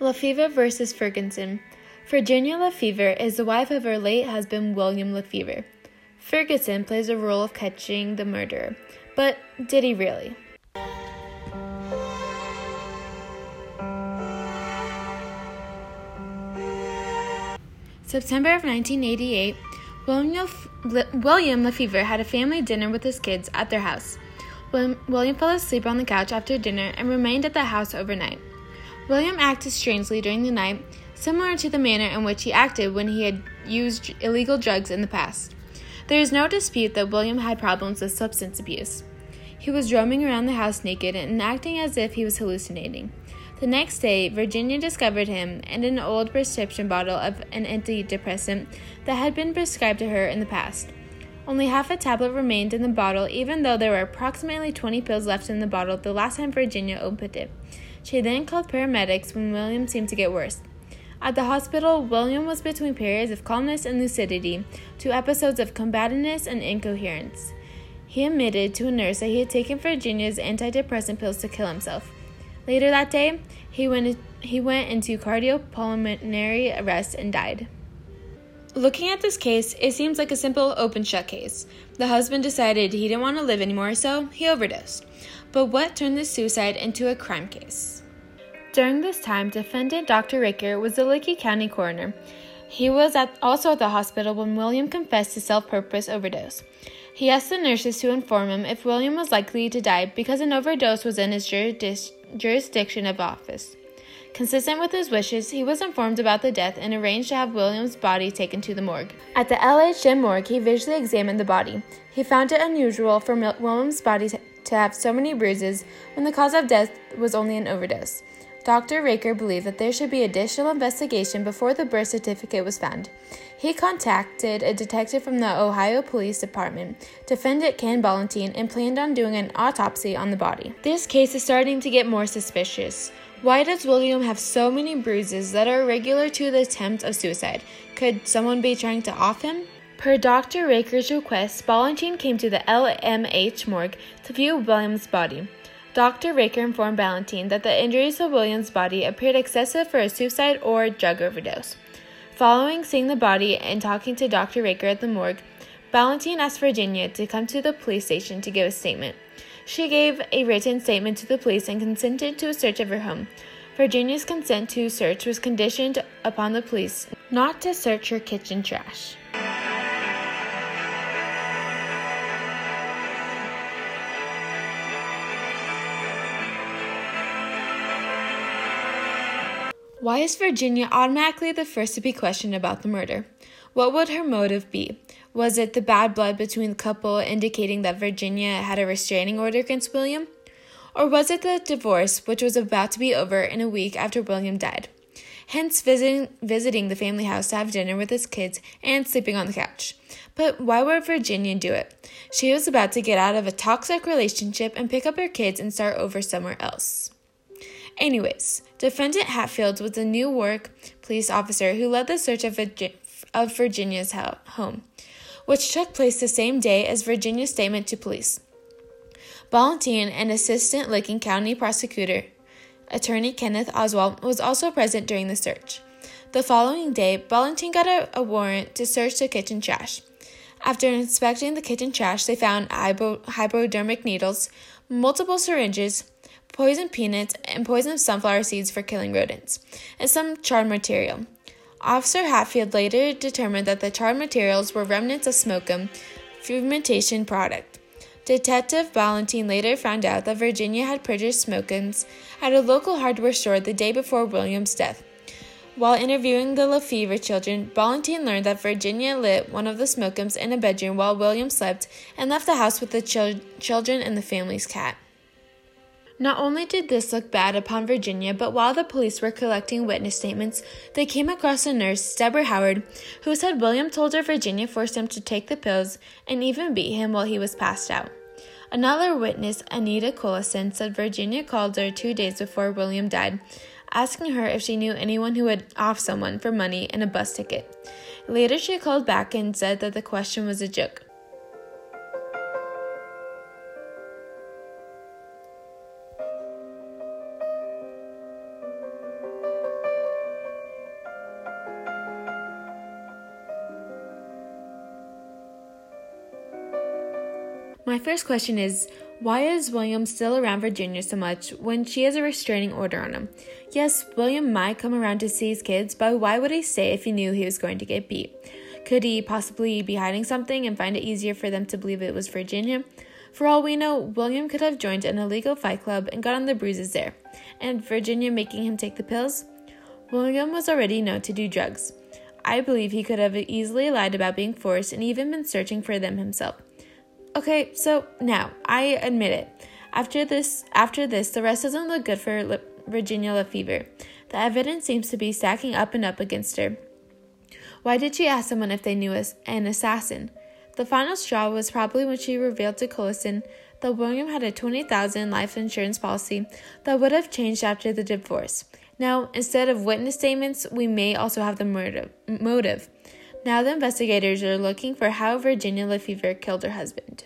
LeFever versus Ferguson. Virginia LeFever is the wife of her late husband William LeFever. Ferguson plays the role of catching the murderer, but did he really? September of 1988, William, William LeFever had a family dinner with his kids at their house. William fell asleep on the couch after dinner and remained at the house overnight. William acted strangely during the night, similar to the manner in which he acted when he had used illegal drugs in the past. There is no dispute that William had problems with substance abuse. He was roaming around the house naked and acting as if he was hallucinating. The next day, Virginia discovered him and an old prescription bottle of an antidepressant that had been prescribed to her in the past. Only half a tablet remained in the bottle, even though there were approximately 20 pills left in the bottle the last time Virginia opened it. She then called paramedics when William seemed to get worse. At the hospital, William was between periods of calmness and lucidity to episodes of combativeness and incoherence. He admitted to a nurse that he had taken Virginia's antidepressant pills to kill himself. Later that day, he went, he went into cardiopulmonary arrest and died. Looking at this case, it seems like a simple open shut case. The husband decided he didn't want to live anymore, so he overdosed. But what turned the suicide into a crime case? During this time, defendant Dr. Raker was the Licking County coroner. He was at, also at the hospital when William confessed to self purpose overdose. He asked the nurses to inform him if William was likely to die because an overdose was in his jurisdiction of office. Consistent with his wishes, he was informed about the death and arranged to have William's body taken to the morgue. At the LHM morgue, he visually examined the body. He found it unusual for William's body to have so many bruises when the cause of death was only an overdose. Dr. Raker believed that there should be additional investigation before the birth certificate was found. He contacted a detective from the Ohio Police Department, defendant Ken Ballantine, and planned on doing an autopsy on the body. This case is starting to get more suspicious. Why does William have so many bruises that are irregular to the attempt of suicide? Could someone be trying to off him? Per Dr. Raker's request, Ballantine came to the LMH morgue to view William's body. Dr. Raker informed Ballantine that the injuries to William's body appeared excessive for a suicide or drug overdose. Following seeing the body and talking to Dr. Raker at the morgue, Ballantine asked Virginia to come to the police station to give a statement. She gave a written statement to the police and consented to a search of her home. Virginia's consent to search was conditioned upon the police not to search her kitchen trash. Why is Virginia automatically the first to be questioned about the murder? What would her motive be? Was it the bad blood between the couple indicating that Virginia had a restraining order against William? Or was it the divorce, which was about to be over in a week after William died? Hence, visiting, visiting the family house to have dinner with his kids and sleeping on the couch. But why would Virginia do it? She was about to get out of a toxic relationship and pick up her kids and start over somewhere else. Anyways, Defendant Hatfield was a Newark police officer who led the search of, of Virginia's home, which took place the same day as Virginia's statement to police. Ballantine, an assistant Licking County prosecutor, attorney Kenneth Oswald, was also present during the search. The following day, Ballantine got a, a warrant to search the kitchen trash. After inspecting the kitchen trash, they found hypo- hypodermic needles, multiple syringes, poisoned peanuts, and poisoned sunflower seeds for killing rodents, and some charred material. Officer Hatfield later determined that the charred materials were remnants of smokum fermentation product. Detective Ballantine later found out that Virginia had purchased smokums at a local hardware store the day before William's death. While interviewing the LeFever children, Ballantine learned that Virginia lit one of the smokums in a bedroom while William slept and left the house with the chil- children and the family's cat. Not only did this look bad upon Virginia, but while the police were collecting witness statements, they came across a nurse, Deborah Howard, who said William told her Virginia forced him to take the pills and even beat him while he was passed out. Another witness, Anita Collison, said Virginia called her two days before William died, asking her if she knew anyone who would off someone for money and a bus ticket. Later, she called back and said that the question was a joke. My first question is why is William still around Virginia so much when she has a restraining order on him? Yes, William might come around to see his kids, but why would he stay if he knew he was going to get beat? Could he possibly be hiding something and find it easier for them to believe it was Virginia? For all we know, William could have joined an illegal fight club and gotten the bruises there, and Virginia making him take the pills? William was already known to do drugs. I believe he could have easily lied about being forced and even been searching for them himself. Okay, so now I admit it. After this, after this, the rest doesn't look good for Le- Virginia LeFever. The evidence seems to be stacking up and up against her. Why did she ask someone if they knew an assassin? The final straw was probably when she revealed to Collison that William had a 20,000 life insurance policy that would have changed after the divorce. Now, instead of witness statements, we may also have the murder motive. Now the investigators are looking for how Virginia LeFever killed her husband.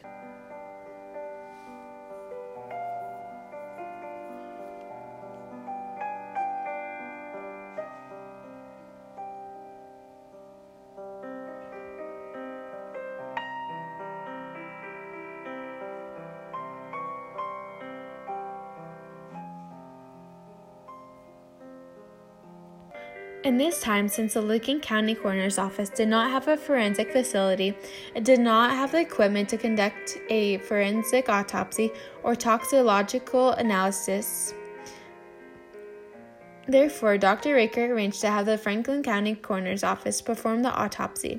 In this time, since the Licking County Coroner's Office did not have a forensic facility, it did not have the equipment to conduct a forensic autopsy or toxicological analysis. Therefore, Dr. Raker arranged to have the Franklin County Coroner's Office perform the autopsy.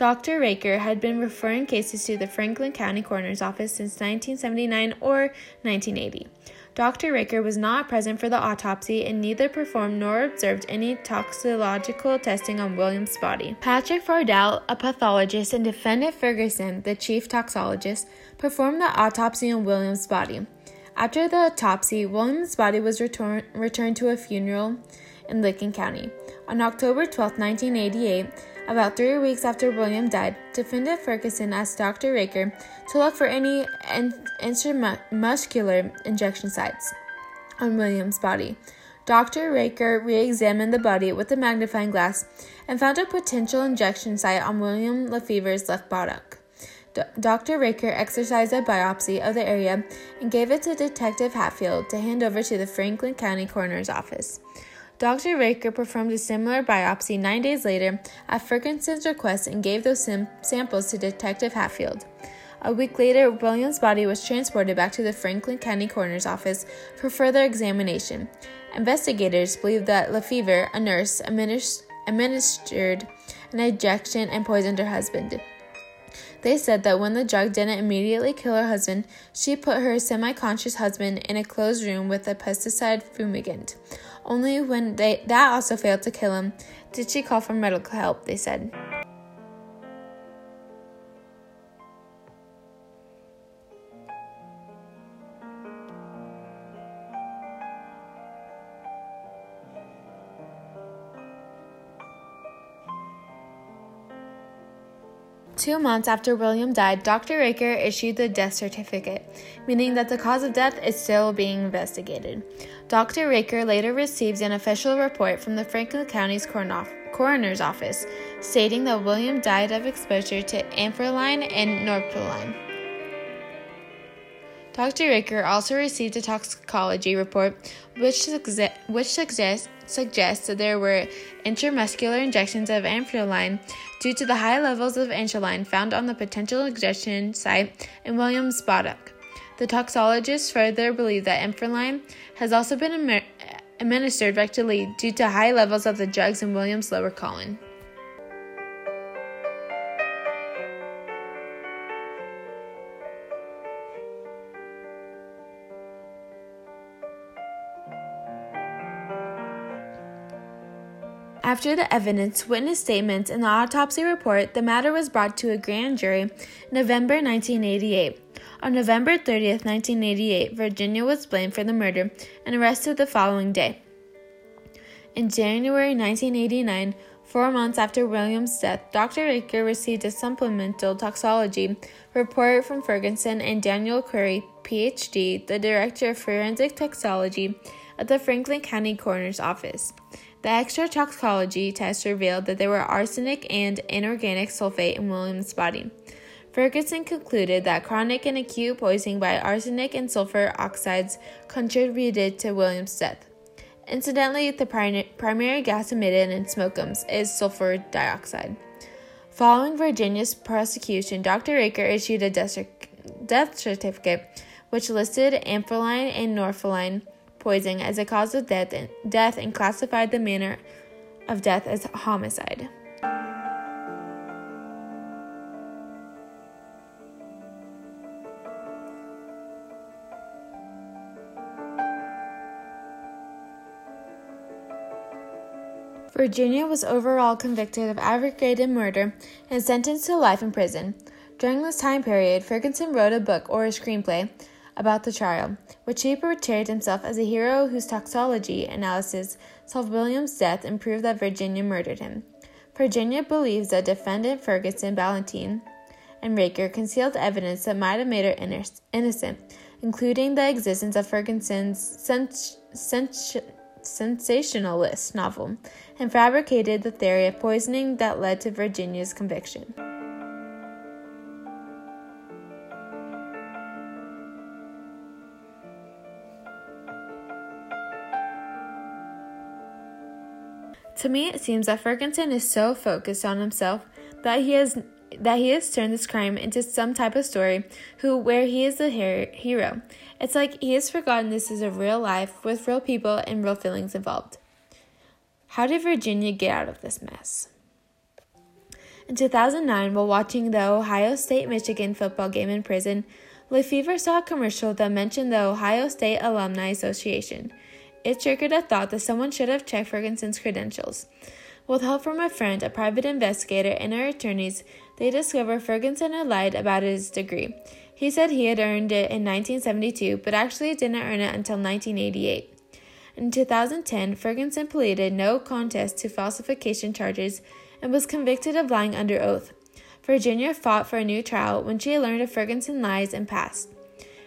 Dr. Raker had been referring cases to the Franklin County Coroner's Office since 1979 or 1980. Dr. Raker was not present for the autopsy and neither performed nor observed any toxicological testing on William's body. Patrick Fardell, a pathologist, and defendant Ferguson, the chief toxologist, performed the autopsy on William's body. After the autopsy, William's body was return- returned to a funeral in Licking County. On October 12, 1988, about three weeks after William died, defendant Ferguson asked Dr. Raker to look for any intramuscular injection sites on William's body. Dr. Raker re examined the body with a magnifying glass and found a potential injection site on William LeFever's left buttock. D- Dr. Raker exercised a biopsy of the area and gave it to Detective Hatfield to hand over to the Franklin County Coroner's Office. Dr. Raker performed a similar biopsy nine days later at Ferguson's request and gave those sim- samples to Detective Hatfield. A week later, William's body was transported back to the Franklin County Coroner's Office for further examination. Investigators believe that LeFever, a nurse, administered an injection and poisoned her husband. They said that when the drug didn't immediately kill her husband, she put her semi conscious husband in a closed room with a pesticide fumigant. Only when they, that also failed to kill him did she call for medical help, they said. Two months after William died, Dr. Raker issued the death certificate, meaning that the cause of death is still being investigated. Dr. Raker later received an official report from the Franklin County's coroner's office stating that William died of exposure to amphetamine and norepinephrine. Dr. Raker also received a toxicology report which, which suggests, suggests that there were intramuscular injections of amphetamine due to the high levels of aniline found on the potential injection site in William's buttock. The toxologists further believe that amphetamine has also been administered rectally due to high levels of the drugs in William's lower colon. After the evidence, witness statements, and the autopsy report, the matter was brought to a grand jury in November 1988. On November 30th, 1988, Virginia was blamed for the murder and arrested the following day. In January 1989, four months after William's death, Dr. Raker received a supplemental toxology report from Ferguson and Daniel Curry, PhD, the director of forensic toxicology at the Franklin County Coroner's Office. The extra toxicology test revealed that there were arsenic and inorganic sulfate in William's body. Ferguson concluded that chronic and acute poisoning by arsenic and sulfur oxides contributed to William's death. Incidentally, the primary gas emitted in smokums is sulfur dioxide. Following Virginia's prosecution, Dr. Raker issued a death certificate which listed amphetamine and norepinephrine poisoning as a cause of death and, death and classified the manner of death as homicide. Virginia was overall convicted of aggravated murder and sentenced to life in prison. During this time period, Ferguson wrote a book or a screenplay about the trial, which he portrayed himself as a hero whose toxicology analysis solved William's death and proved that Virginia murdered him. Virginia believes that defendant Ferguson, Ballantine, and Raker concealed evidence that might have made her innocent, including the existence of Ferguson's sens- sens- sensationalist novel, and fabricated the theory of poisoning that led to Virginia's conviction. To me, it seems that Ferguson is so focused on himself that he has that he has turned this crime into some type of story who where he is the hero. It's like he has forgotten this is a real life with real people and real feelings involved. How did Virginia get out of this mess? In 2009, while watching the Ohio State Michigan football game in prison, LeFever saw a commercial that mentioned the Ohio State Alumni Association. It triggered a thought that someone should have checked Ferguson's credentials. With help from a friend, a private investigator, and our attorneys, they discovered Ferguson had lied about his degree. He said he had earned it in 1972, but actually didn't earn it until 1988. In 2010, Ferguson pleaded no contest to falsification charges and was convicted of lying under oath. Virginia fought for a new trial when she learned of Ferguson's lies and passed.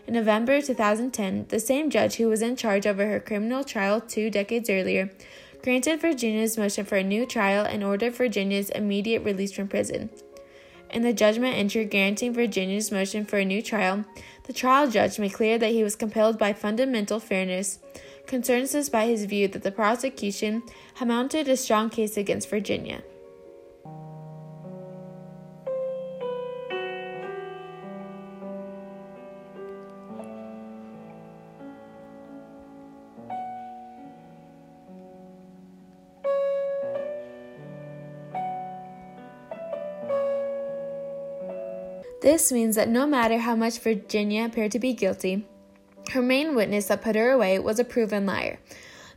In November 2010, the same judge who was in charge over her criminal trial two decades earlier granted Virginia's motion for a new trial and ordered Virginia's immediate release from prison in the judgment entered granting Virginia's motion for a new trial, the trial judge made clear that he was compelled by fundamental fairness, concerns despite his view that the prosecution had mounted a strong case against Virginia. This means that no matter how much Virginia appeared to be guilty, her main witness that put her away was a proven liar.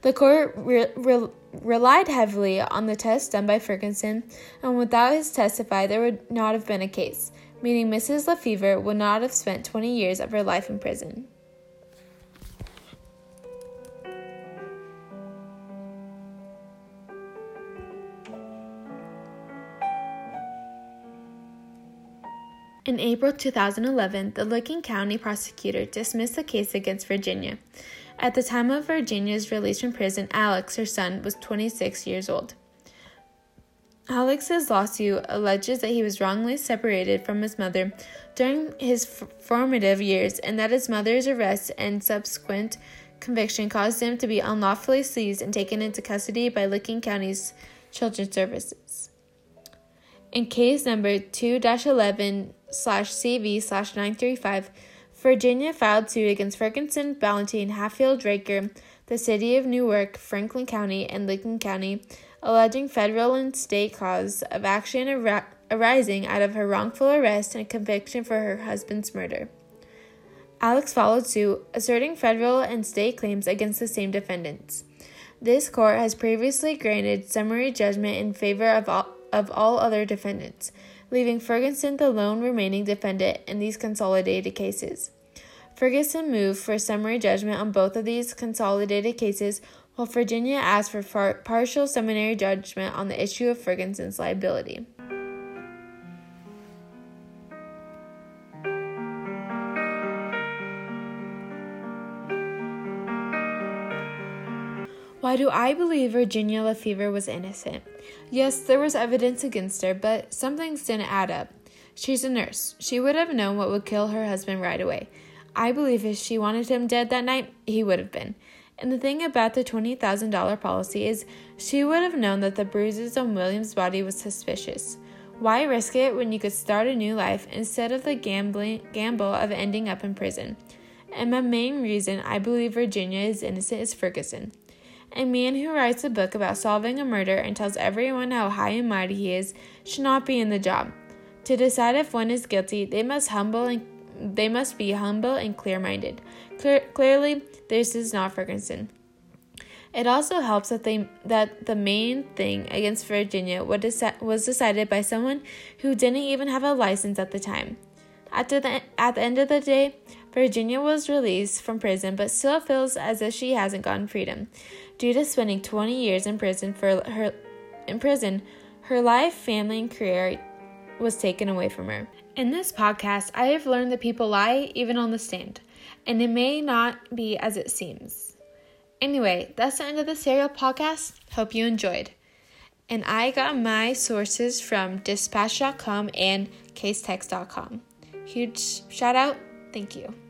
The court re- re- relied heavily on the test done by Ferguson, and without his testify, there would not have been a case, meaning Mrs. LeFever would not have spent 20 years of her life in prison. In April 2011, the Licking County prosecutor dismissed the case against Virginia. At the time of Virginia's release from prison, Alex, her son, was 26 years old. Alex's lawsuit alleges that he was wrongly separated from his mother during his formative years and that his mother's arrest and subsequent conviction caused him to be unlawfully seized and taken into custody by Licking County's Children's Services. In case number 2 11 slash CV slash 935, Virginia filed suit against Ferguson, Ballantine, Hatfield, Raker, the City of Newark, Franklin County, and Licking County, alleging federal and state cause of action ar- arising out of her wrongful arrest and conviction for her husband's murder. Alex followed suit, asserting federal and state claims against the same defendants. This court has previously granted summary judgment in favor of all, of all other defendants, leaving Ferguson the lone remaining defendant in these consolidated cases. Ferguson moved for summary judgment on both of these consolidated cases, while Virginia asked for far- partial summary judgment on the issue of Ferguson's liability. Why do I believe Virginia LeFever was innocent? Yes, there was evidence against her, but some things didn't add up. She's a nurse. She would have known what would kill her husband right away. I believe if she wanted him dead that night, he would have been. And the thing about the $20,000 policy is she would have known that the bruises on William's body was suspicious. Why risk it when you could start a new life instead of the gambling gamble of ending up in prison? And my main reason I believe Virginia is innocent is Ferguson. A man who writes a book about solving a murder and tells everyone how high and mighty he is should not be in the job. To decide if one is guilty, they must humble and they must be humble and clear-minded. Clear, clearly, this is not Ferguson. It also helps that they that the main thing against Virginia was decided by someone who didn't even have a license at the time. After the at the end of the day, Virginia was released from prison, but still feels as if she hasn't gotten freedom. Due to spending 20 years in prison for her in prison, her life, family, and career was taken away from her. In this podcast, I have learned that people lie even on the stand, and it may not be as it seems. Anyway, that's the end of the serial podcast. Hope you enjoyed. And I got my sources from dispatch.com and casetext.com. Huge shout out. Thank you.